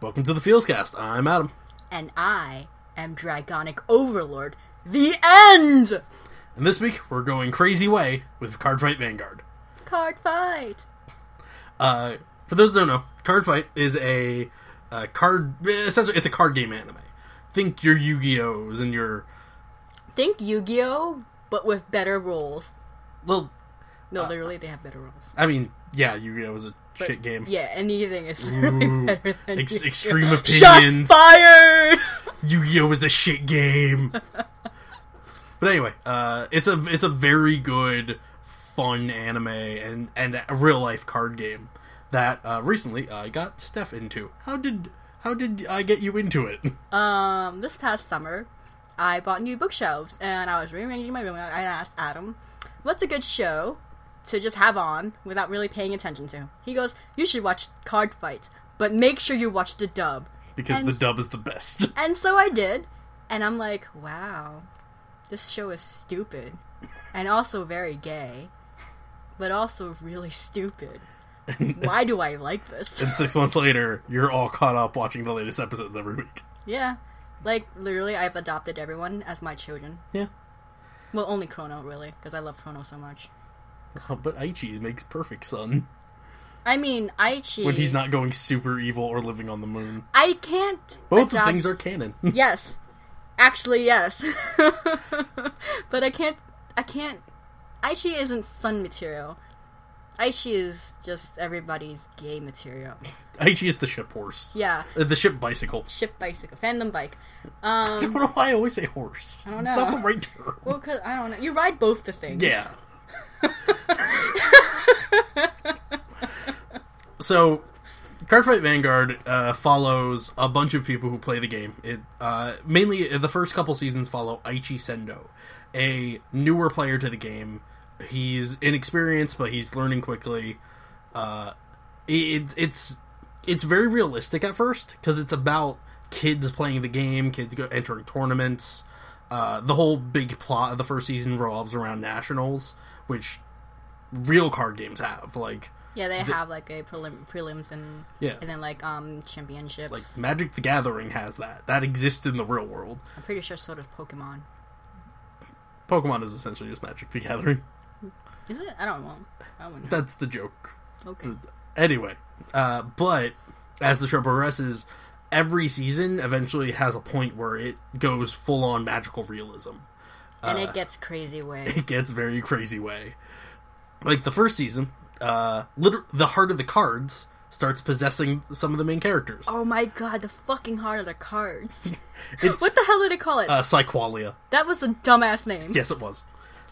Welcome to the Feelscast. I'm Adam. And I am Dragonic Overlord. The end! And this week we're going crazy way with Card Fight Vanguard. Card fight! Uh, for those who don't know, Card Fight is a uh, card. Essentially, it's a card game anime. Think your Yu-Gi-Ohs and your Think Yu Gi Oh! but with better rules. well. No, literally, they have better rules. I mean, yeah, Yu-Gi-Oh is a But, shit game. Yeah, anything is really Ooh, better than ex- extreme Shots opinions. fired! Yu-Gi-Oh is a shit game. but anyway, uh, it's a it's a very good, fun anime and and a real life card game that uh, recently I got Steph into. How did how did I get you into it? Um, this past summer, I bought new bookshelves, and I was rearranging my room, and I asked Adam, "What's a good show to just have on without really paying attention to?" He goes, "You should watch Card Fight, but make sure you watch the dub." Because And- the dub is the best. And so I did, and I'm like, "Wow, this show is stupid, and also very gay, but also really stupid. Why do I like this?" and six months later, you're all caught up watching the latest episodes every week. Yeah, like literally, I've adopted everyone as my children. Yeah. Well, only Chrono, really, because I love Chrono so much. But Aichi makes perfect son I mean, Aichi. when he's not going super evil or living on the moon. I can't. Both adopt... things are canon. Yes, actually, yes. but I can't. I can't. Aichi isn't son material. Aichi is just everybody's gay material. Aichi is the ship horse. Yeah, Uh, the ship bicycle. ship bicycle, fandom bike. I Um, don't know why I always say horse. I don't It's know. not the right term. well, cause I don't know. You ride both the things. Yeah. so, Cardfight Vanguard uh, follows a bunch of people who play the game. It uh, mainly the first couple seasons follow Aichi Sendo, a newer player to the game. He's inexperienced, but he's learning quickly. Uh, it's it's it's very realistic at first because it's about kids playing the game, kids go entering tournaments. Uh, the whole big plot of the first season revolves around nationals, which real card games have. Like Yeah, they have like a prelim- prelims and Yeah. and then like um championships. like Magic the Gathering has that. That exists in the real world. I'm pretty sure so does Pokemon. Pokemon is essentially just Magic the Gathering. Is it? I don't know. I wouldn't know. That's the joke. Okay. Anyway, uh, but as the show progresses, every season eventually has a point where it goes full on magical realism. And uh, it gets crazy way. it gets very crazy way. Like the first season, uh, liter- the heart of the cards starts possessing some of the main characters. oh my god, the fucking heart of the cards. What the hell did it call it? uh, Psyqualia. that was a dumbass name. Yes, it was.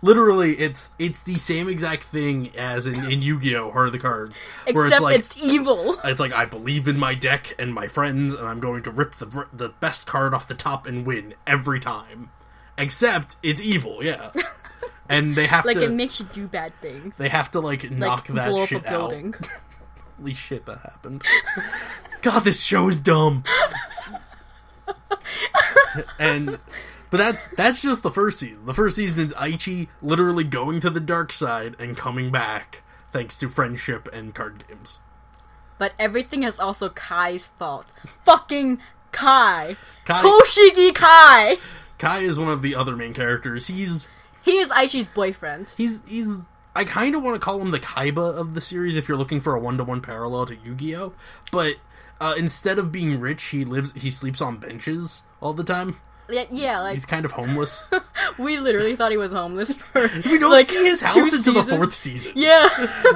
Literally, it's it's the same exact thing as in, in Yu-Gi-Oh! Heart of the Cards, where Except it's like it's evil. it's like I believe in my deck and my friends, and I'm going to rip the the best card off the top and win every time. Except it's evil, yeah. And they have to like to it makes you do bad things. they have to like knock that blow up shit a building. out. Holy shit, that happened. God, this show is dumb. and but that's that's just the first season. The first season is Aichi literally going to the dark side and coming back thanks to friendship and card games. But everything is also Kai's fault. Fucking Kai. Kai- Toshiki Kai. Kai is one of the other main characters. He's He is Aichi's boyfriend. he's he's I kind of want to call him the Kaiba of the series if you're looking for a one-to-one parallel to Yu-Gi-Oh, but uh, instead of being rich, he lives he sleeps on benches all the time. Yeah, yeah like He's kind of homeless. we literally thought he was homeless for We don't like, see his two house until the seasons. fourth season. Yeah.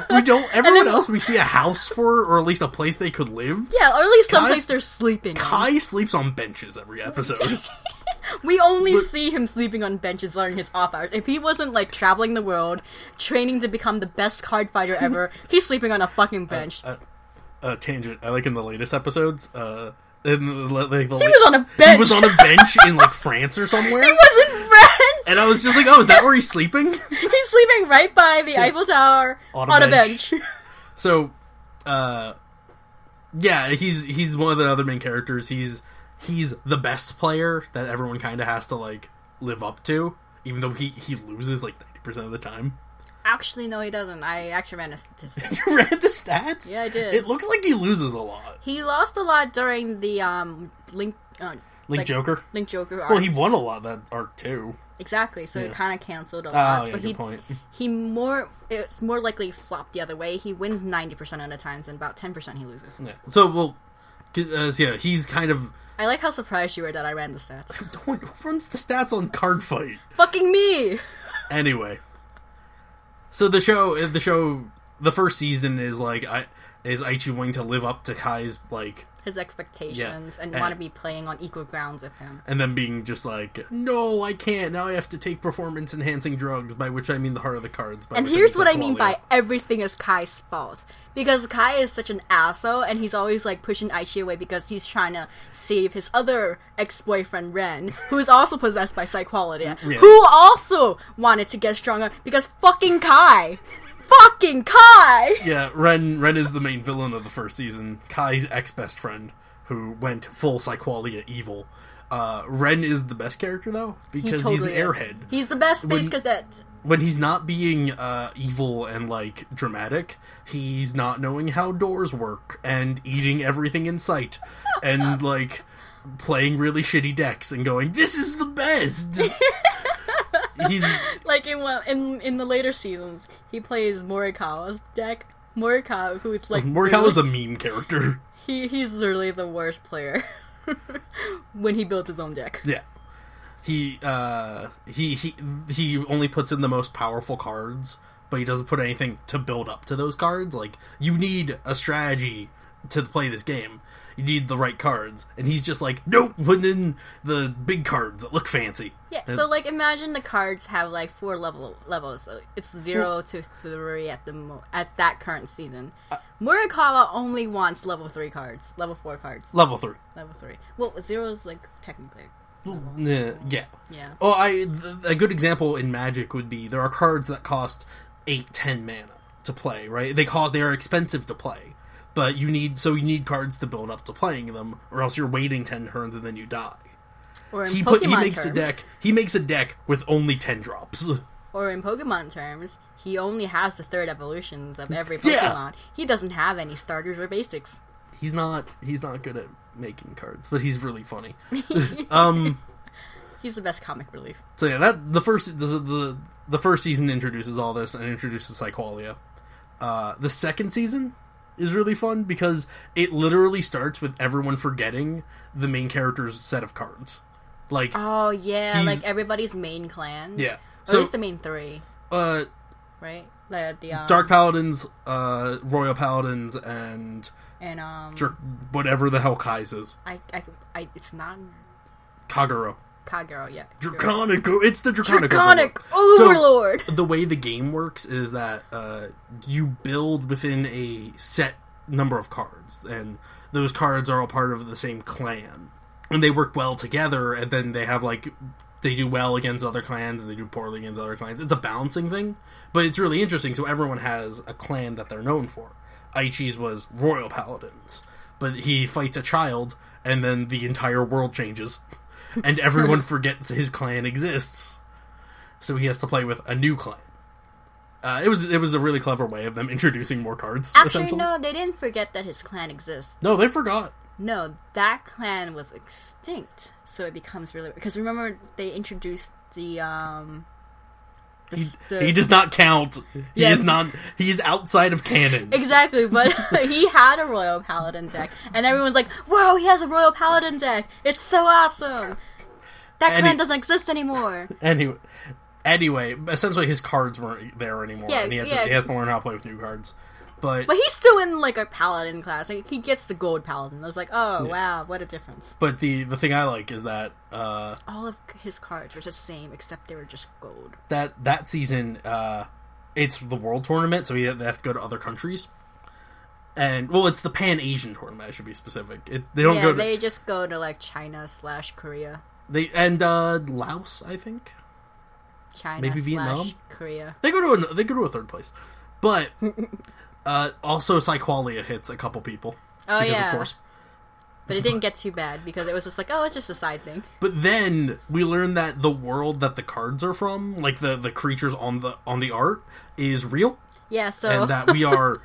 We don't. Everyone else we see a house for, or at least a place they could live. Yeah, or at least someplace they're sleeping. on. Kai sleeps on benches every episode. We only But- see him sleeping on benches during his off hours. If he wasn't like traveling the world, training to become the best card fighter ever, he's sleeping on a fucking bench. uh, tangent. I like in the latest episodes. Uh, in the, like, the, he was on a bench. he was on a bench in like France or somewhere. he was in France. and I was just like, oh, is that where he's sleeping? He's sleeping right by the Eiffel Tower On on a a, bench. bench. So, uh, yeah, he's he's one of the other main characters. He's he's the best player that everyone kind of has to like live up to, even though he he loses like ninety percent of the time. Actually, no, he doesn't. I actually ran a statistic. You read the stats? Yeah, I did. It looks like he loses a lot. he lost a lot during the um Link uh, Link like, Joker. Link Joker arc. Well, he won a lot that arc too. exactly. So Yeah. it kind of canceled a Oh, yeah, so good he point. he more it's more likely flopped the other way. He wins ninety percent of the times, and about ten percent he loses. Yeah. So, well, uh, yeah, he's kind of. I like how surprised you were that I ran the stats. Who runs the stats on Card Fight? Fucking me. Anyway, so the show, the show, the first season is like, I is Aichi wanting to live up to Kai's like, His expectations and and- want to be playing on equal grounds with him. and then being just like, no, I can't. Now I have to take performance enhancing drugs, by which I mean the heart of the cards. And here's what I mean by everything is Kai's fault. Because Kai is such an asshole and he's always like pushing Aichi away because he's trying to save his other ex boyfriend Ren, who is also possessed by Psyqualia, Yeah. who also wanted to get stronger because fucking Kai! Fucking Kai! Yeah, Ren Ren is the main villain of the first season. Kai's ex best friend, who went full Psyqualia evil. Uh, Ren is the best character though He because he's an is. airhead. He's the best space When- cadet. When he's not being uh, evil and like dramatic, he's not knowing how doors work and eating everything in sight and like playing really shitty decks and going, "This is the best." he's Like in one, in in the later seasons, he plays Morikawa's deck. Morikawa, who's like Morikawa's really- a meme character. He he's literally the worst player when he built his own deck. Yeah. He uh he he he only puts in the most powerful cards, but he doesn't put anything to build up to those cards. Like you need a strategy to play this game. You need the right cards. And he's just like, nope, put in the big cards that look fancy. Yeah, And- so like imagine the cards have like four level levels. So it's zero to three at the mo- at that current season. Uh, Morikawa only wants level three cards, level four cards, level three. level three. Well, zero is like technically. Yeah, yeah. Oh, I th- a good example in Magic would be there are cards that cost eight, ten mana to play. Right? They call they are expensive to play, but you need so you need cards to build up to playing them, or else you're waiting ten turns and then you die. Or in He Pokemon put he makes terms, a deck. He makes a deck with only ten drops. or in Pokemon terms, he only has the third evolutions of every Pokemon. Yeah. He doesn't have any starters or basics. he's not he's not good at making cards, but he's really funny. um. He's the best comic relief. So yeah, that the first the the, the first season introduces all this and introduces Psyqualia. Uh, the second season is really fun because it literally starts with everyone forgetting the main character's set of cards. Like, Oh yeah, like everybody's main clan. yeah. Or at least the main three, uh, right? Like the um, Dark Paladins, uh, Royal Paladins, and and um, whatever the hell Kai's is. I, I, I, it's not Kagero. Kagero, yeah. Draconic. It's the Draconic. Dragonic Overlord. So- the way the game works is that uh, you build within a set number of cards, and those cards are all part of the same clan, and they work well together. And then they have like they do well against other clans, and they do poorly against other clans. It's a balancing thing, but it's really interesting. So everyone has a clan that they're known for. Aichi's was Royal Paladins, but he fights a child, and then the entire world changes, and everyone forgets his clan exists so he has to play with a new clan. Uh, it was it was a really clever way of them introducing more cards. Actually, no, they didn't forget that his clan exists. no, they forgot. No, that clan was extinct, so it becomes really because remember they introduced the um. The, He, the- he does not count. He Yeah. is not. He is outside of canon. Exactly, but he had a Royal Paladin deck, and everyone's like, "Wow, he has a Royal Paladin deck! It's so awesome!" That And clan he- doesn't exist anymore. Anyway, anyway, essentially his cards weren't there anymore, Yeah, and he, yeah. to, he has to learn how to play with new cards. But But he's still in like a Paladin class. Like, he gets the Gold Paladin. I was like, "Oh wow, what a difference!" but the the thing I like is that uh, All of his cards were the same, except they were just gold. that that season uh, it's the world tournament, so have, they have to go to other countries. And well, it's the Pan Asian tournament. I should be specific. It, they don't yeah, go to they just go to like China slash Korea, They and uh Laos, I think. China Maybe slash Vietnam? Korea. They go to a, they go to a third place, but uh also Psyqualia hits a couple people Oh because yeah, of course. But it didn't get too bad because it was just like, oh, it's just a side thing. But then we learned that the world that the cards are from, like the the creatures on the on the art, is real, Yeah, so and that we are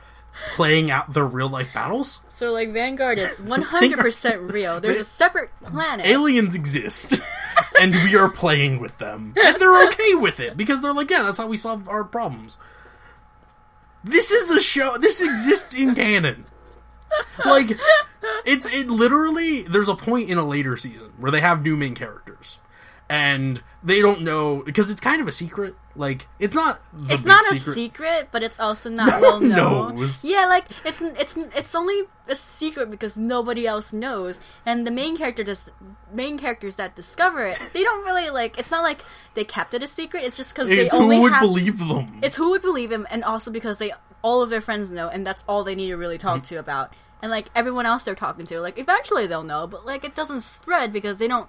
playing out their real life battles. so like Vanguard is 100% real. There's a separate planet. Aliens exist, and we are playing with them, and they're okay with it because they're like, yeah, that's how we solve our problems. This is a show. This exists in canon. Like, it's it literally. There's a point in a later season where they have new main characters, and they don't know because it's kind of a secret. Like, it's not. It's not secret. a secret, but it's also not No well known. knows. Yeah, like it's it's it's only a secret because nobody else knows, and the main character does main characters that discover it. They don't really like. It's not like they kept it a secret. It's just because they It's only who would have. believe them. it's who would believe him, and also because they all of their friends know, and that's all they need to really talk Mm-hmm. to about. And like everyone else they're talking to, like eventually they'll know, but like it doesn't spread because they don't.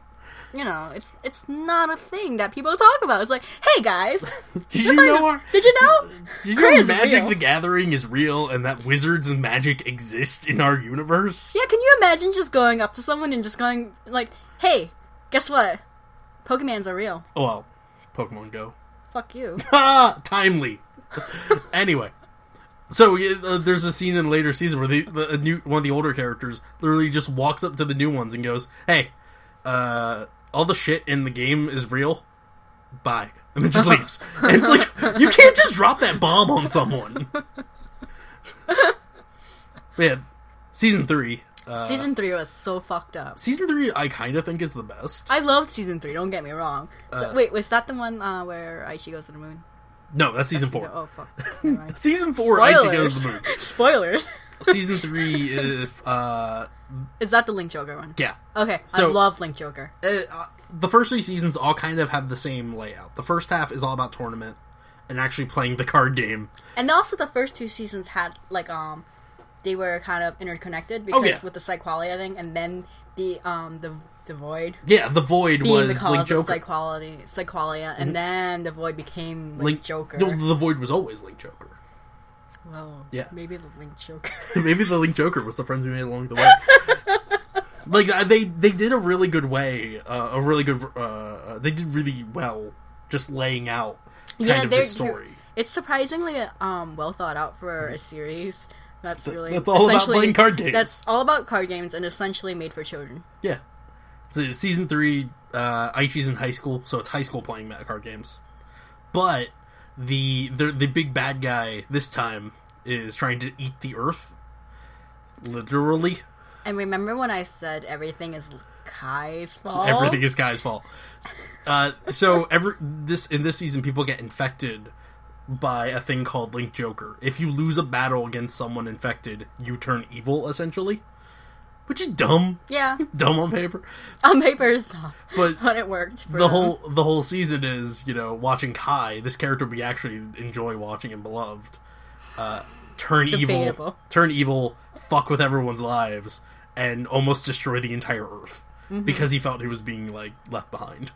You know, it's it's not a thing that people talk about. It's like, hey guys, Did you know? Our, did you know? Did you Cray know Magic the Gathering is real and that wizards and magic exist in our universe? Yeah, can you imagine just going up to someone and just going like, "Hey, guess what? Pokemons are real. Oh, well, Pokemon Go. Fuck you." Timely. anyway, so uh, there's a scene in later season where the, the a new one of the older characters literally just walks up to the new ones and goes, "Hey, uh, all the shit in the game is real. Bye." And then just leaves. And it's like you can't just drop that bomb on someone. Yeah, season three. Uh, season three was so fucked up. season three, I kind of think is the best. I loved season three. Don't get me wrong. So- Uh, wait, was that the one uh, where Aichi goes to the moon? No, that's season four. Oh fuck. Season four, Aichi goes to the moon. Spoilers. Season three, if uh, Is that the Link Joker one? yeah, Okay, So- I love Link Joker. uh, uh, the first three seasons all kind of have the same layout. The first half is all about tournament and actually playing the card game. And also the first two seasons had like um they were kind of interconnected because Oh, yeah. with the Psyqualia thing and then the um the the void Yeah, the Void being the was cause Link Joker. Psyqualia, Psyqualia and then the void became Link, Link Joker. No, the Void was always Link Joker. Well, Yeah. maybe the Link Joker. Maybe the Link Joker was the friends we made along the way. like uh, they they did a really good way, uh, a really good. Uh, uh, they did really well, just laying out kind Yeah, of the story. it's surprisingly um well thought out for a series. That's really that's all about playing card games. That's all about card games and essentially made for children. Yeah. So season three, uh, Aichi's in high school, so it's high school playing card games. But the the the big bad guy this time is trying to eat the earth, literally. And remember when I said everything is Kai's fault? Everything is Kai's fault. Uh, so every this in this season, people get infected by a thing called Link Joker. If you lose a battle against someone infected, you turn evil essentially, which is dumb. Yeah, Dumb on paper, on paper is not, but but it worked. The them. whole the whole season is you know watching Kai, this character we actually enjoy watching and beloved, uh, turn evil, turn evil, fuck with everyone's lives, and almost destroy the entire Earth Mm-hmm. because he felt he was being like left behind.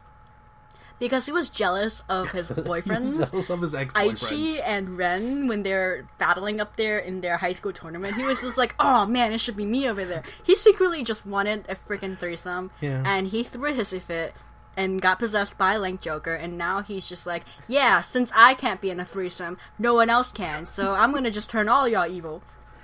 because he was jealous of his boyfriends. Jealous of his ex boyfriends. Aichi and Ren, when they're battling up there in their high school tournament, he was just like, "Oh man, it should be me over there." He secretly just wanted a freaking threesome, Yeah. and he threw a hissy fit and got possessed by Link Joker, and now he's just like, "Yeah, since I can't be in a threesome, no one else can, so I'm gonna just turn all y'all evil."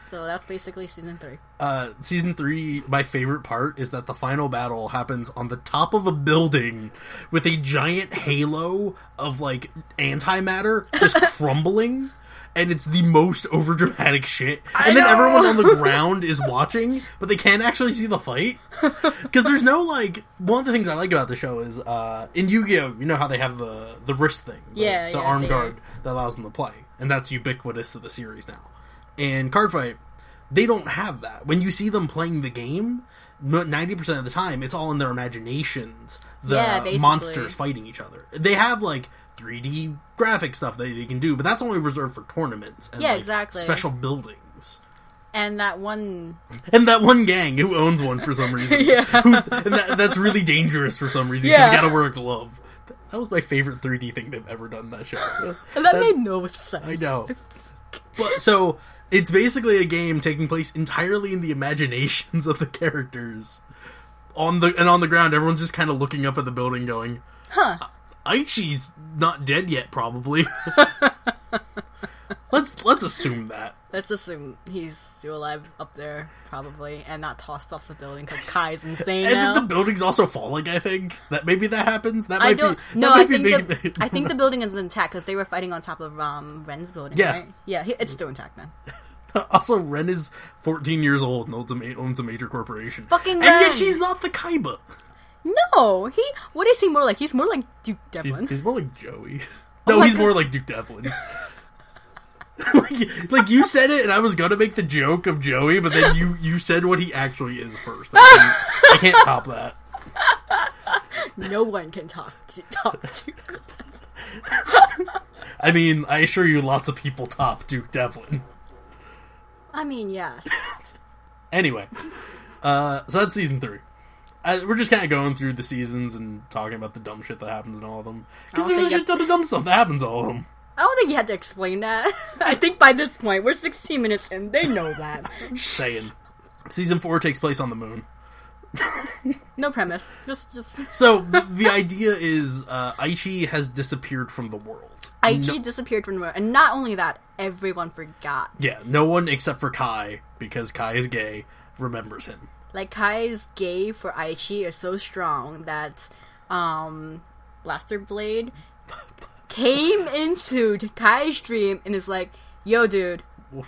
So that's basically season three. Uh, season three, my favorite part is that the final battle happens on the top of a building with a giant halo of like antimatter just crumbling. And it's the most overdramatic shit. and then know! everyone on the ground is watching, but they can't actually see the fight. Because there's no like one of the things I like about the show is uh in Yu-Gi-Oh! You know how they have the the wrist thing, the, Yeah, the yeah, arm guard that allows them to play, and that's ubiquitous to the series now. In Card Fight, they don't have that. When you see them playing the game, ninety percent of the time, it's all in their imaginations. The Yeah, monsters fighting each other. They have like 3D graphic stuff that they can do, but that's only reserved for tournaments. And, Yeah, like, exactly. Special buildings. And that one, And that one gang who owns one for some reason. Yeah. Who, and that, that's really dangerous for some reason Yeah. you gotta wear a glove. That was my favorite 3D thing they've ever done that show. and that made no sense. I know. But so It's basically a game taking place entirely in the imaginations of the characters. On the and on the ground, everyone's just kind of looking up at the building, going, Huh. "Aichi's not dead yet, probably." let's let's assume that. Let's assume he's still alive up there, probably, and not tossed off the building because Kai's insane And now. the building's also falling. I think that maybe that happens. That I might don't. be. No, I think the, I think the building is intact because they were fighting on top of um Ren's building. Yeah. right? yeah, it's still intact then. also Ren is 14 years old and owns a, ma- owns a major corporation. Fucking and yet he's not the Kaiba. No, he. What is he more like? He's more like Duke Devlin. he's more like Joey. Oh No, my he's God. more like Duke Devlin. like, like you said it, and I was gonna make the joke of Joey, but then you you said what he actually is first. I can't, I can't top that. no one can talk to talk to. I mean, I assure you, lots of people top Duke Devlin. I mean, yes. Anyway, uh, so that's season three. Uh, we're just kind of going through the seasons and talking about the dumb shit that happens in all of them. Because there's a shit ton of dumb stuff that happens in all of them. I don't think you had to explain that. I think by this point we're 16 minutes in. They know that. Saying. Season four takes place on the moon. No premise. Just, just. So the, the idea is uh, Aichi has disappeared from the world. Aichi No- disappeared from the world, and not only that, everyone forgot. yeah, no one except for Kai, because Kai is gay, remembers him. Like Kai's gay for Aichi is so strong that um Blaster Blade came into Kai's dream and is like, "Yo, dude,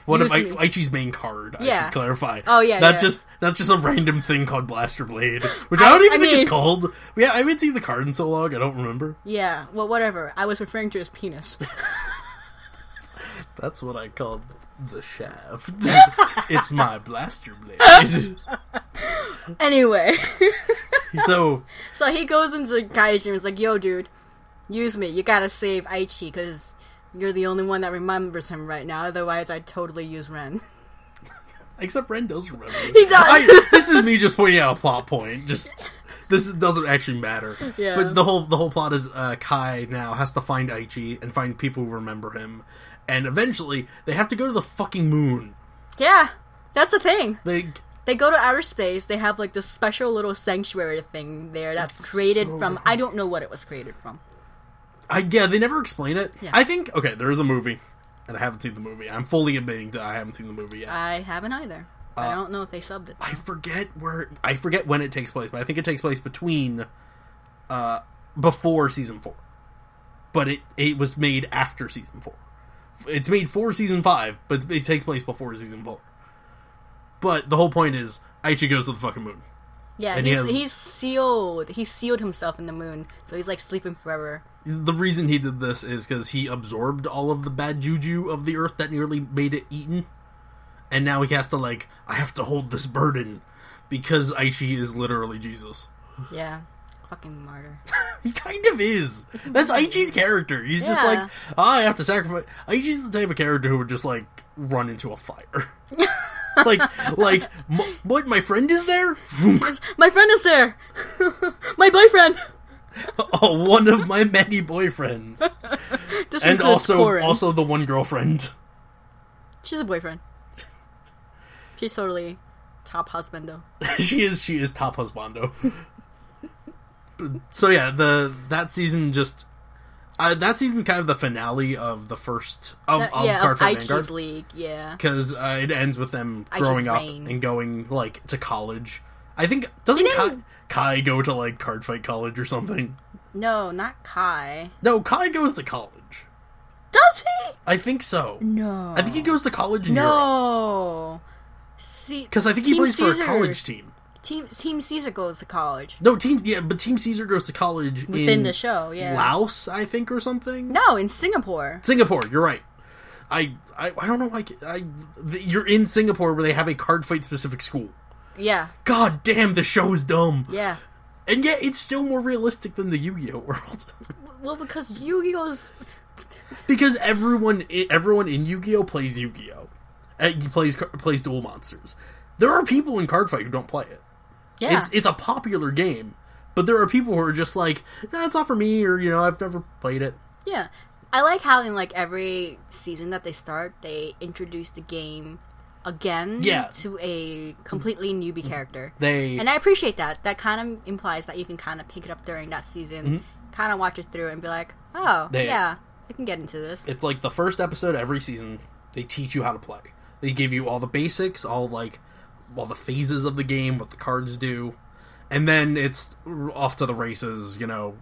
One of I- Aichi's main card. I Yeah. should clarify. Oh, yeah, not yeah. just not just a random thing called Blaster Blade, which I, I- don't even I think mean- it's called. Yeah, I haven't seen the card in so long. I don't remember. yeah, well, whatever." I was referring to his penis. That's what I called the shaft. it's my Blaster Blade. anyway, so so he goes into Kai's and is like, "Yo, dude, use me. You gotta save Aichi because." You're the only one that remembers him right now. Otherwise, I'd totally use Ren. Except Ren does remember. He does. I, this is me just pointing out a plot point. Just this doesn't actually matter. Yeah. But the whole the whole plot is uh, Kai now has to find Aichi and find people who remember him, and eventually they have to go to the fucking moon. Yeah, that's a thing. They They go to outer space. They have like this special little sanctuary thing there that's It's created so from. I don't know what it was created from. I yeah they never explain it. Yeah. I think okay there is a movie, and I haven't seen the movie. I'm fully admitting that I haven't seen the movie yet. I haven't either. Uh, I don't know if they subbed it. I forget where I forget when it takes place, but I think it takes place between uh before season 4. But it it was made after season 4. It's made for season 5, but it takes place before season 4. But the whole point is Aichi goes to the fucking moon. Yeah, and he he's, has- he's sealed. He sealed himself in the moon, so he's like sleeping forever. The reason he did this is cuz he absorbed all of the bad juju of the earth that nearly made it eaten. And now he has to like I have to hold this burden because Aichi is literally Jesus. Yeah, fucking martyr. He kind of is. That's Aichi's character. He's just Yeah. like, oh, I have to sacrifice. Aichi's the type of character who would just like run into a fire. like, like, "M- what? My friend is there. Vroom. My friend is there. My boyfriend. oh, one of my many boyfriends, This and includes also Kourin. also the one girlfriend. she's a boyfriend. She's totally top husbando. she is she is top husbando. So yeah, the that season just. Uh, that season's kind of the finale of the first of, That- of yeah, Card of Vanguard. league. Yeah. because uh, it ends with them growing up reign. and going like to college. I think doesn't Kai, Kai go to like card fight college or something? No, not Kai. No, Kai goes to college. Does he? I think so. No. I think he goes to college in Europe No. See, because I think he plays for a college team. Team Team Caesar goes to college No, team yeah, but Team Caesar goes to college within in the show. Yeah. Laos, I think, or something. No, in Singapore. Singapore. You're right. I, I I don't know why I, th- you're in Singapore where they have a card fight specific school. Yeah. God damn, the show is dumb. Yeah. And yet, it's still more realistic than the Yu-Gi-Oh world. Well, because Yu-Gi-Oh's because everyone, everyone in Yu-Gi-Oh plays Yu-Gi-Oh, he plays plays Duel Monsters. There are people in Card Fight who don't play it. Yeah. It's it's a popular game, but there are people who are just like, nah, it's not for me, or you know, I've never played it. yeah. I like how in like every season that they start, they introduce the game again Yeah. to a completely newbie character. They And I appreciate that. That kind of implies that you can kind of pick it up during that season, kind of watch it through, and be like, "Oh, Mm-hmm. They- yeah, I can get into this." it's like the first episode every season they teach you how to play they give you all the basics all like all the phases of the game what the cards do and then it's off to the races you know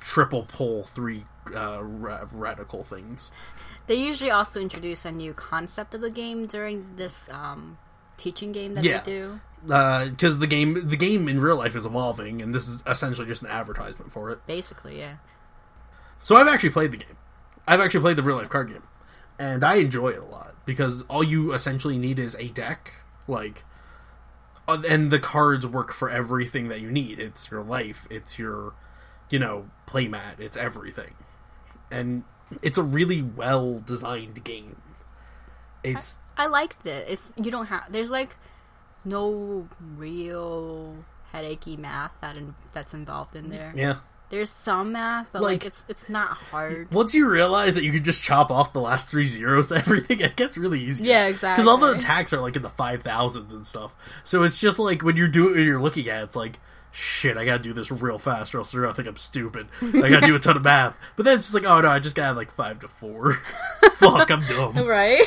triple pull three uh, ra- radical things They usually also introduce a new concept of the game during this um, teaching game that Yeah. they do. because the game the game in real life is evolving and this is essentially just an advertisement for it Basically, yeah. So I've actually played the game. I've actually played the real life card game, and I enjoy it a lot because all you essentially need is a deck, like, uh, and the cards work for everything that you need. It's your life, it's your, you know, playmat, it's everything, and it's a really well designed game. It's I liked it. It's you don't have there's like no real headachy math that in, that's involved in there. yeah. There's some math, but like, Like- it's it's not hard. Once you realize that you can just chop off the last three zeros to everything, it gets really easy. Yeah, exactly. Because all the attacks are like in the five thousands and stuff. So it's just like when you're doing, when you're looking at, it, it's like, shit, I gotta do this real fast, or else they're gonna think I'm stupid. I gotta do a ton of math. But then it's just like, oh no, I just got like five to four. Fuck, I'm dumb. right?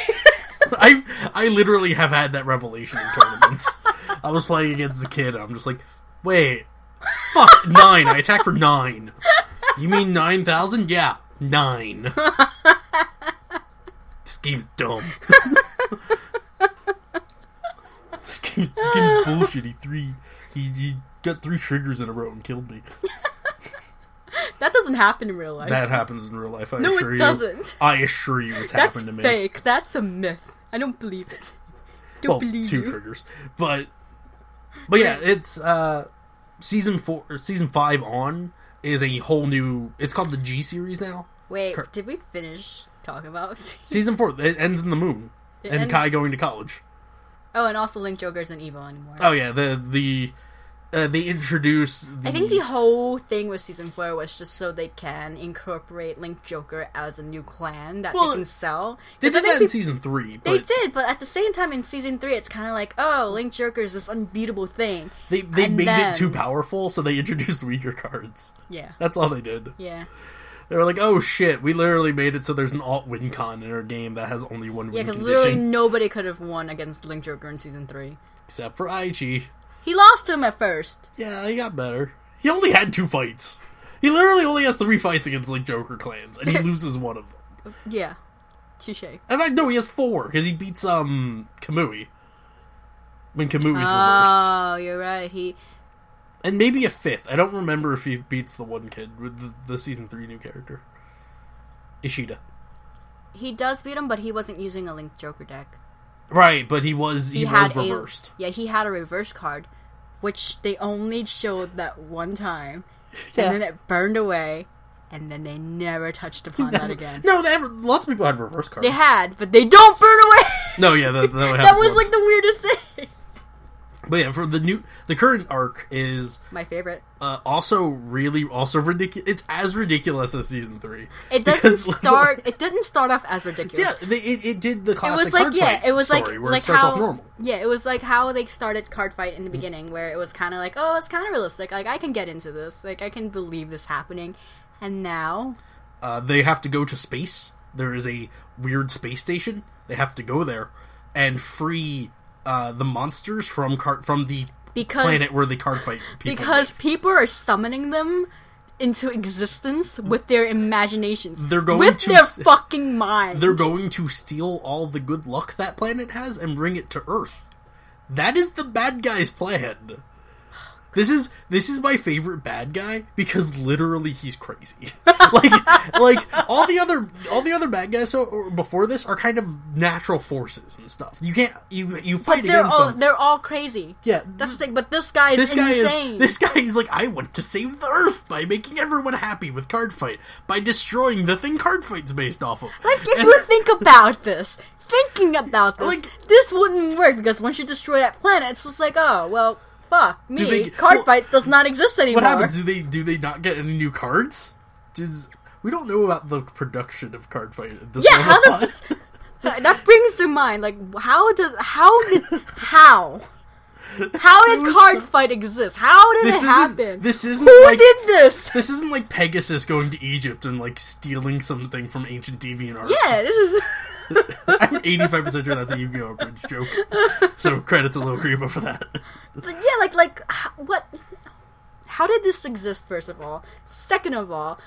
I I literally have had that revelation in tournaments. I was playing against the kid. And I'm just like, wait, fuck nine. I attack for nine. You mean nine thousand? Yeah, nine. this game's dumb. this, game, this game's bullshit. He three. He, he got three triggers in a row and killed me. that doesn't happen in real life. That happens in real life. I No, it assure you. It doesn't. I assure you, it's that's happened to me. fake. That's a myth. I don't believe it. Don't well, believe two you. triggers, but but yeah, it's uh season four, or season five on is a whole new. It's called the G series now. Wait, Cur- did we finish talking about? Season four it ends in the moon It and end- Kai going to college. oh, and also Link Joker isn't evil anymore. Oh yeah, the the uh, they introduce. The, I think the whole thing with season four was just so they can incorporate Link Joker as a new clan that Well, they can sell. They did that in season three, They did, but at the same time in season three, it's kind of like, oh, Link Joker is this unbeatable thing. they they and made then- it too powerful, so they introduced weaker cards. Yeah, That's all they did. yeah, They were like, "Oh shit, we literally made it so there's an alt win con in our game that has only one yeah. win Because literally nobody could have won against Link Joker in season three. except for Aichi." He lost to him at first. Yeah, he got better. He only had two fights. He literally only has three fights against Link Joker clans, and he loses one of them. Yeah, touche. In fact, no, he has four because he beats um Kamui when Kamui's reversed, Oh, you're right. He and maybe a fifth. I don't remember if he beats the one kid with the, the season three new character, Ishida. he does beat him, but he wasn't using a Link Joker deck. Right, but he was he, He, was had reversed. a yeah. He had a reverse card, which they only showed that one time, Yeah. and then it burned away, and then they never touched upon that again. No, they ever, lots of people had reverse cards. They had, but they don't burn away. No, yeah, that, that, that was like the weirdest thing. But yeah, for the new, the current arc is My favorite. uh, also really also ridiculous. It's as ridiculous as season three. It doesn't Because- start. It didn't start off as ridiculous. Yeah, it, it did the It classic was like card yeah, fight it was like story where like it starts how off normal. yeah, it was like how they started card fight in the beginning, where it was kind of like oh, it's kind of realistic. Like I can get into this. Like I can believe this happening. And now Uh, they have to go to space. There is a weird space station. They have to go there and free uh, the monsters from car- from the because planet where the card fight people. because live. people are summoning them into existence with their imaginations. They're going with to their fucking mind. they're going to steal all the good luck that planet has and bring it to Earth. That is the bad guy's plan. This is this is my favorite bad guy because literally he's crazy. like like all the other all the other bad guys so, or before this are kind of natural forces and stuff. You can't you you fight they're against all them. they're all crazy. Yeah, That's the thing. But this guy is this guy insane. is this guy is like I want to save the Earth by making everyone happy with card fight by destroying the thing card fight's based off of. Like if And- you think about this, thinking about this, Like- this wouldn't work because once you destroy that planet, it's just like, oh well, fuck me. they- Card well, fight does not exist anymore. What happens? Do they do they not get any new cards? Does We don't know about the production of Card Fight. at This Yeah, how does this, that brings to mind like how does how did how how did card so- fight exist? How did this it happen? this isn't Who like did this? this isn't like Pegasus going to Egypt and like stealing something from ancient deviant art. Yeah, this is I'm 85% sure that's a Yu-Gi-Oh! Abridged joke. So credit to Lil Greba for that. But yeah, like like what? How did this exist? First of all, second of all,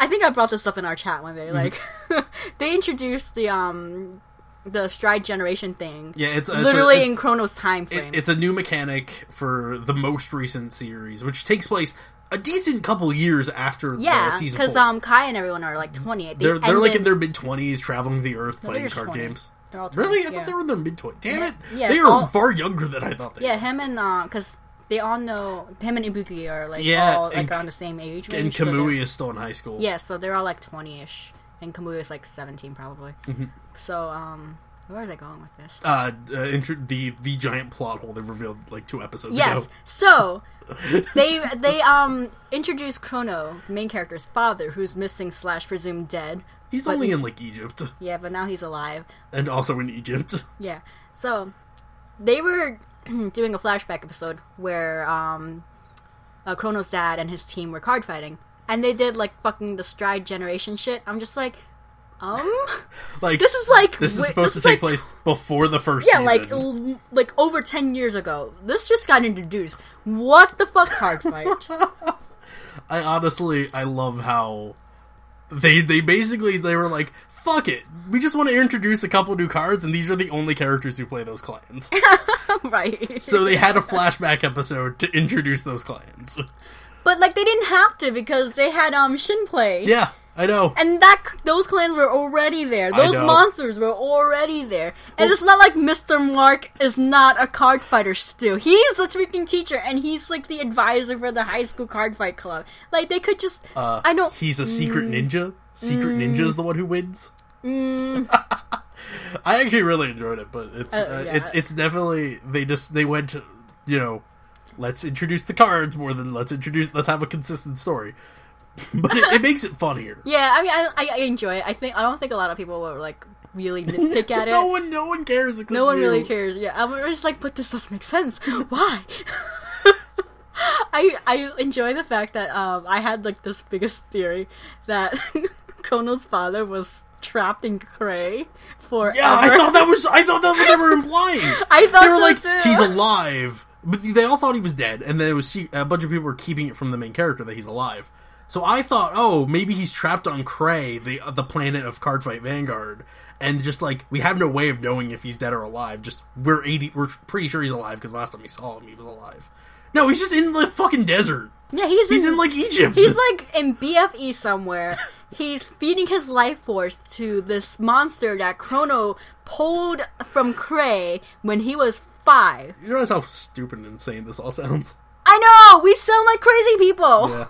I think I brought this up in our chat one day. Like they introduced the um the stride generation thing. Yeah, it's it's a- literally it's- in Chrono's time It- frame. it's a new mechanic for the most recent series, which takes place a decent couple years after yeah, the season because um Kai and everyone are like twenty. They they're they're like in their mid twenties, traveling the Earth, No, playing card 20. games. They're all 20, Really, I yeah. thought they were in their mid twenties. Damn it, yeah, they are all- far younger than I thought. They Yeah, were. him and uh, because they all know him and Ibuki are like Yeah, all like around the same age. and so Kamui is still in high school. Yeah, so they're all like twenty ish, and Kamui is like seventeen probably. Mm-hmm. So um, where was I going with this? Uh, uh intro- the the giant plot hole they revealed like two episodes Yes. ago. So they they um introduced Chrono, main character's father, who's missing slash presumed dead. He's But- only in like Egypt Yeah, but now he's alive. and also in Egypt. Yeah. So they were doing a flashback episode where um uh, Chrono's dad and his team were card fighting, and they did like fucking the stride generation shit. I'm just like, um, Like this is like this is supposed this to take like, place before the first Yeah, like season. l- like over ten years ago. This just got introduced. What the fuck, card fight? I honestly I love how they they basically they were like fuck it we just want to introduce a couple new cards and these are the only characters who play those clans right. so they had a flashback episode to introduce those clans but like they didn't have to because they had um Shin play. yeah I know And that those clans were already there. Those monsters were already there. And it's not like Mr. Mark is not a card fighter still. He's a freaking teacher and he's like the advisor for the high school card fight club. Like they could just uh, I know he's a secret Mm. ninja secret ninja is the one who wins I actually really enjoyed it but it's Uh, uh, yeah. it's it's definitely they just they went to, you know let's introduce the cards more than let's introduce let's have a consistent story but it, it makes it funnier Yeah, I mean I, I enjoy it. I think I don't think a lot of people will like really nitpick at it. no one, no one cares. Except No one you. really cares. Yeah, I'm just like, but this doesn't make sense. Why? I I enjoy the fact that um I had like this biggest theory that Chrono's father was trapped in Cray for Yeah, I thought that was. I thought that's what they were implying. I thought they were so like, too. he's alive, but they all thought he was dead, and then it was a bunch of people were keeping it from the main character that he's alive. So I thought, oh, maybe he's trapped on Cray, the uh, the planet of Cardfight Vanguard, and just like we have no way of knowing if he's dead or alive. Just we're eighty, we're pretty sure he's alive because last time we saw him, he was alive. No, he's just in the fucking desert. yeah, he's He's in, in like Egypt. he's like in BFE somewhere. He's feeding his life force to this monster that Chrono pulled from Cray when he was five. you realize how stupid and insane this all sounds. I know we sound like crazy people. Yeah.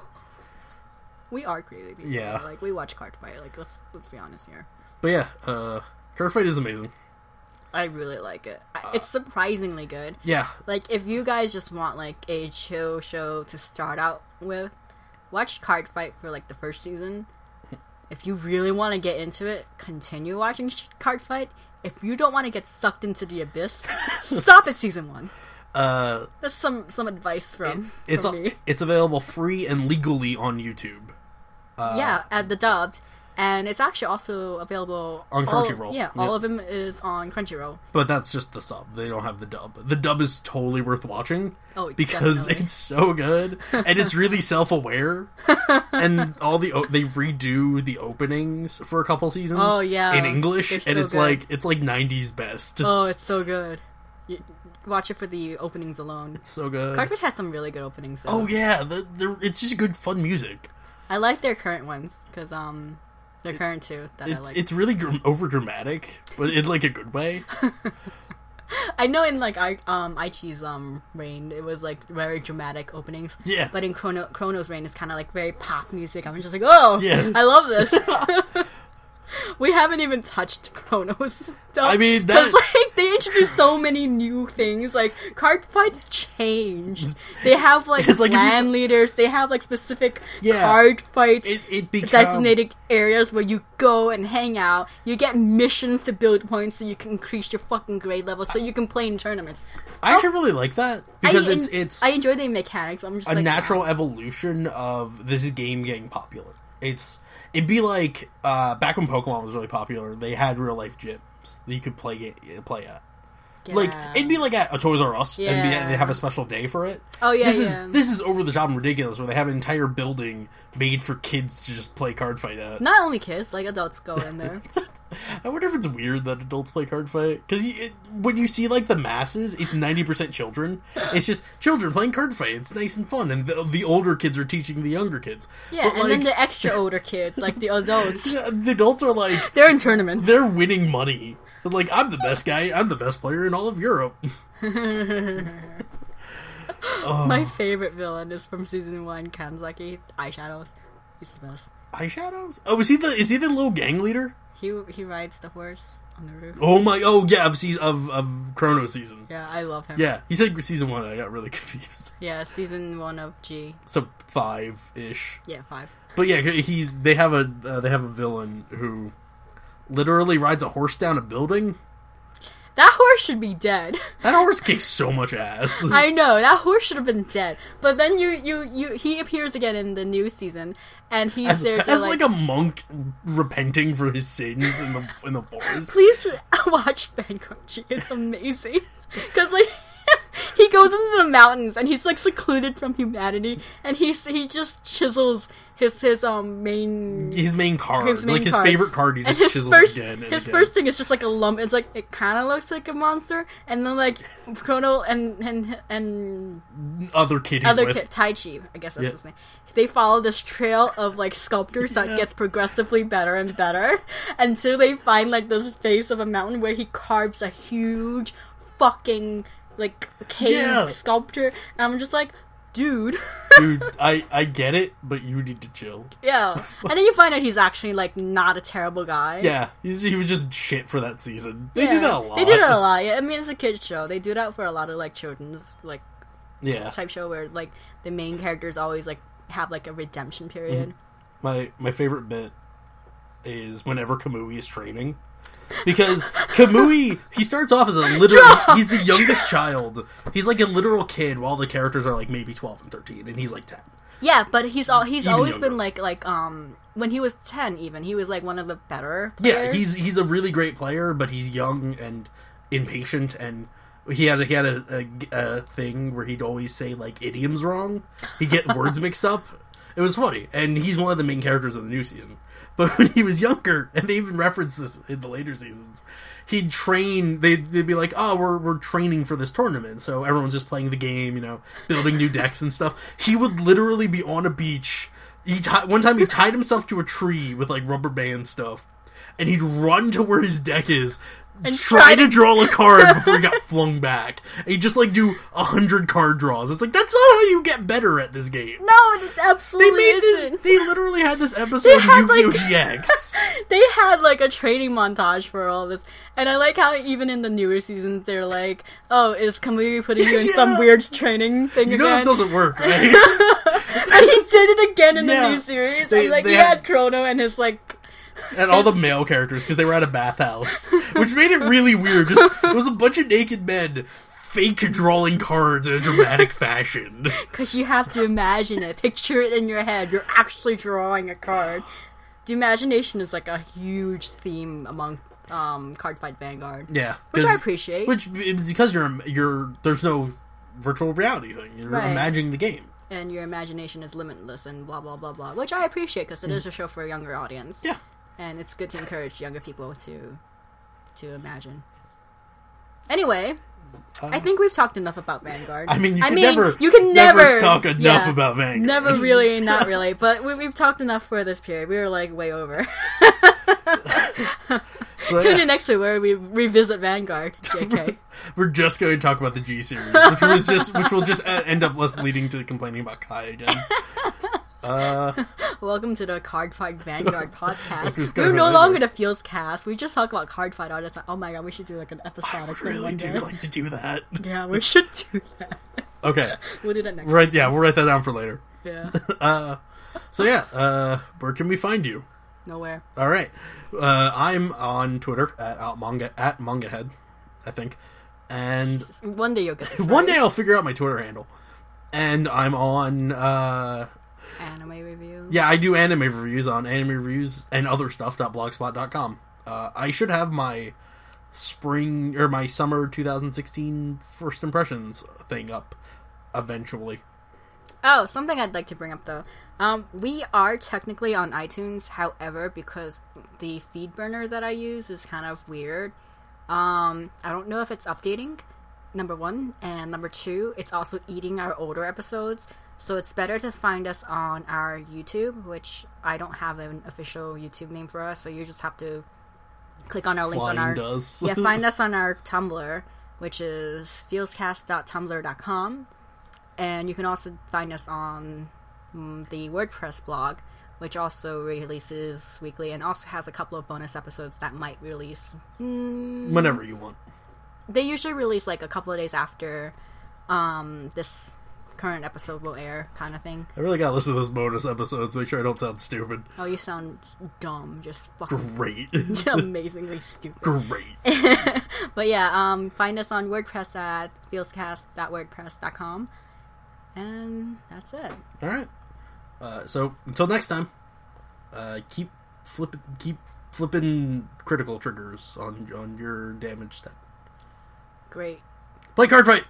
We are crazy people. Yeah. like we watch card fight. Like let's let's be honest here. But yeah, uh, Cardfight is amazing. I really like it. I- It's surprisingly good. Yeah, Like if you guys just want like a chill show to start out with, watch Card Fight for like the first season. If you really want to get into it, continue watching Card Fight. If you don't want to get sucked into the abyss, stop at season one. uh, That's some some advice from, it's from me. it's available free and legally on YouTube. Uh, yeah, at the dubbed, and it's actually also available On all- Crunchyroll. yeah, Yep. all of them is on Crunchyroll. but that's just the sub. They don't have the dub. The dub is totally worth watching Oh, because definitely. it's so good and it's really self-aware. and all the o- they redo the openings for a couple seasons. Oh, yeah. in English, They're and it's good. like it's like '90s best. Oh, it's so good. You, watch it for the openings alone. It's so good. Cardfight has some really good openings. Though. Oh yeah, the, the, it's just good fun music. I like their current ones because um, their current two that I like. it's really dr- over dramatic, but in like a good way. I know in like I um Aichi's um reign it was like very dramatic openings. Yeah. But in Chrono Chrono's reign it's kind of like very pop music. I'm just like, oh, Yeah. I love this. we haven't even touched Chrono's. Stuff, I mean that- like they introduced so many new things. Like card fights changed. They have like, It's like if you clan st- leaders. They have like specific Yeah. card fights. It, it became designated areas where you go and hang out. You get missions to build points so you can increase your fucking grade level so you can play in tournaments. I actually really like that because I, it's it's I enjoy the mechanics. I'm just a like natural wow. evolution of this game getting popular. It's it'd be like uh, back when Pokemon was really popular. They had real life gyms that you could play play at. Like it'd be like at a Toys R Us, and be, they have a special day for it. Oh, yeah, this yeah. is this is over the top and ridiculous. Where they have an entire building made for kids to just play card fight at. Not only kids, like adults go in there. I wonder if it's weird that adults play card fight because when you see like the masses, it's ninety percent children. It's just children playing card fight. It's nice and fun, and the, the older kids are teaching the younger kids. Yeah, But, and then the extra older kids, like the adults, the adults are like they're in tournaments. they're winning money. Like I'm the best guy. I'm the best player in all of Europe. oh, My favorite villain is from season one, Kanzaki Eyeshadows. He's the best. eyeshadows. Oh, is he the is he the little gang leader? He he rides the horse on the roof. Oh my! Oh yeah, of season of of Chrono season. Yeah, I love him. Yeah, you said season one. I got really confused. Yeah, season one of G. So five ish. Yeah, five. But yeah, he's they have a uh, they have a villain who literally rides a horse down a building. That horse should be dead. That horse kicks so much ass. I know that horse should have been dead. But then you you you he appears again in the new season, and he's as, there to as like, like, a monk repenting for his sins in the in the forest. please watch G. It's amazing because like he goes into the mountains and he's like secluded from humanity, and he's he just chisels his his um main. His main card, His main like his card. favorite card, he And just his chisels first, again and his again. first thing is just like a lump. It's like it kind of looks like a monster, and then like Chrono and and and other kid other kid, Tai Chi, I guess that's Yeah. his name. They follow this trail of like sculptures that gets progressively better and better until they find like this face of a mountain where he carves a huge fucking like cave Yeah. sculpture. And I'm just like, dude, Dude, I I get it, but you need to chill. yeah. And then you find out he's actually like not a terrible guy. Yeah, he's, he was just shit for that season. They Yeah. do that a lot. They do that a lot. Yeah, I mean it's a kids show. They do that for a lot of like children's like Yeah, type show where like the main characters always like have like a redemption period. Mm-hmm. my my favorite bit is whenever Kamui is training. Because Kamui, he starts off as a literal, he's the youngest child. He's like a literal kid, while the characters are like maybe twelve and thirteen, and he's like ten. Yeah, but he's all he's Even always younger. been like like um when he was ten even he was like one of the better. Yeah, he's he's a really great player, but he's young and impatient, and he had a, he had a, a, a thing where he'd always say like idioms wrong. He'd get words mixed up. It was funny, and he's one of the main characters of the new season. But when he was younger, and they even reference this in the later seasons, he'd train. They'd, they'd be like, "Oh, we're we're training for this tournament," so everyone's just playing the game, you know, building new decks and stuff. He would literally be on a beach. He ti one time he tied himself to a tree with like rubber band stuff, and he'd run to where his deck is. And try to draw a card before he got flung back. And he'd just like do a hundred card draws. It's like that's not how you get better at this game. no, it They absolutely made isn't. this. They literally had this episode of had, Yu-Gi-Oh! like- GX. They had like a training montage for all this, and I like how even in the newer seasons they're like, "Oh, is Kamui putting you in some weird training thing You know again?" it doesn't work, right? and he did it again in Yeah. the new series. They- and like he had- had Chrono and his like and all the male characters because they were at a bathhouse, which made it really weird. Just it was a bunch of naked men fake drawing cards in a dramatic fashion. Because you have to imagine it, picture it in your head. You're actually drawing a card. The imagination is like a huge theme among um, Cardfight Vanguard, Yeah, which I appreciate. Which is because you're you're there's no virtual reality thing. You're Right. imagining the game. and your imagination is limitless and blah blah blah blah, which I appreciate because it is a show for a younger audience. Yeah. And it's good to encourage younger people to to imagine. Anyway, I think we've talked enough about Vanguard. Uh, I mean, you I can mean, never you can never never, talk enough yeah, about Vanguard. Never really, not really, but we, we've talked enough for this period. We were like way over. So, Tune yeah, in next week where we revisit Vanguard. JK. we're just going to talk about the G series, which was just which will just uh, end up us leading to complaining about Kai again. Uh, Welcome to the Cardfight Vanguard podcast. We're no longer the FeelsCast. We just talk about card fight all the time. Oh my god, we should do like an I episodic thing really do day. like to do that. Yeah, we should do that. Okay, We'll do that next. right. Yeah, we'll write that down for later. Yeah, Uh, so yeah, uh, where can we find you? nowhere. All right, uh, I'm on Twitter at, manga at mangahead, I think, and One day you'll get this. one day I'll figure out my Twitter handle. And I'm on, uh, anime review. yeah, I do anime reviews on anime reviews and other stuff.blogspot.com. Uh, I should have my spring or my summer 2016 first impressions thing up eventually. Oh, something I'd like to bring up though. Um, we are technically on iTunes, however, because the FeedBurner that I use is kind of weird. Um, I don't know if it's updating. Number one, and number two, it's also eating our older episodes. So it's better to find us on our YouTube, which I don't have an official YouTube name for us. So you just have to click on our links on our does. yeah, find us on our Tumblr, which is feelscast.tumblr.com. And you can also find us on mm, the WordPress blog, which also releases weekly and also has a couple of bonus episodes that might release. Mm, Whenever you want. they usually release like a couple of days after um, this current episode will air, kind of thing. I really gotta listen to those bonus episodes, make sure I don't sound stupid. Oh, you sound dumb, just fucking Great. amazingly stupid. Great. But yeah, um, find us on WordPress at feelscast.wordpress.com. And that's it. All right. Uh, so until next time, uh, keep flipping, keep flipping critical triggers on on your damage stat. Great. Play card fight.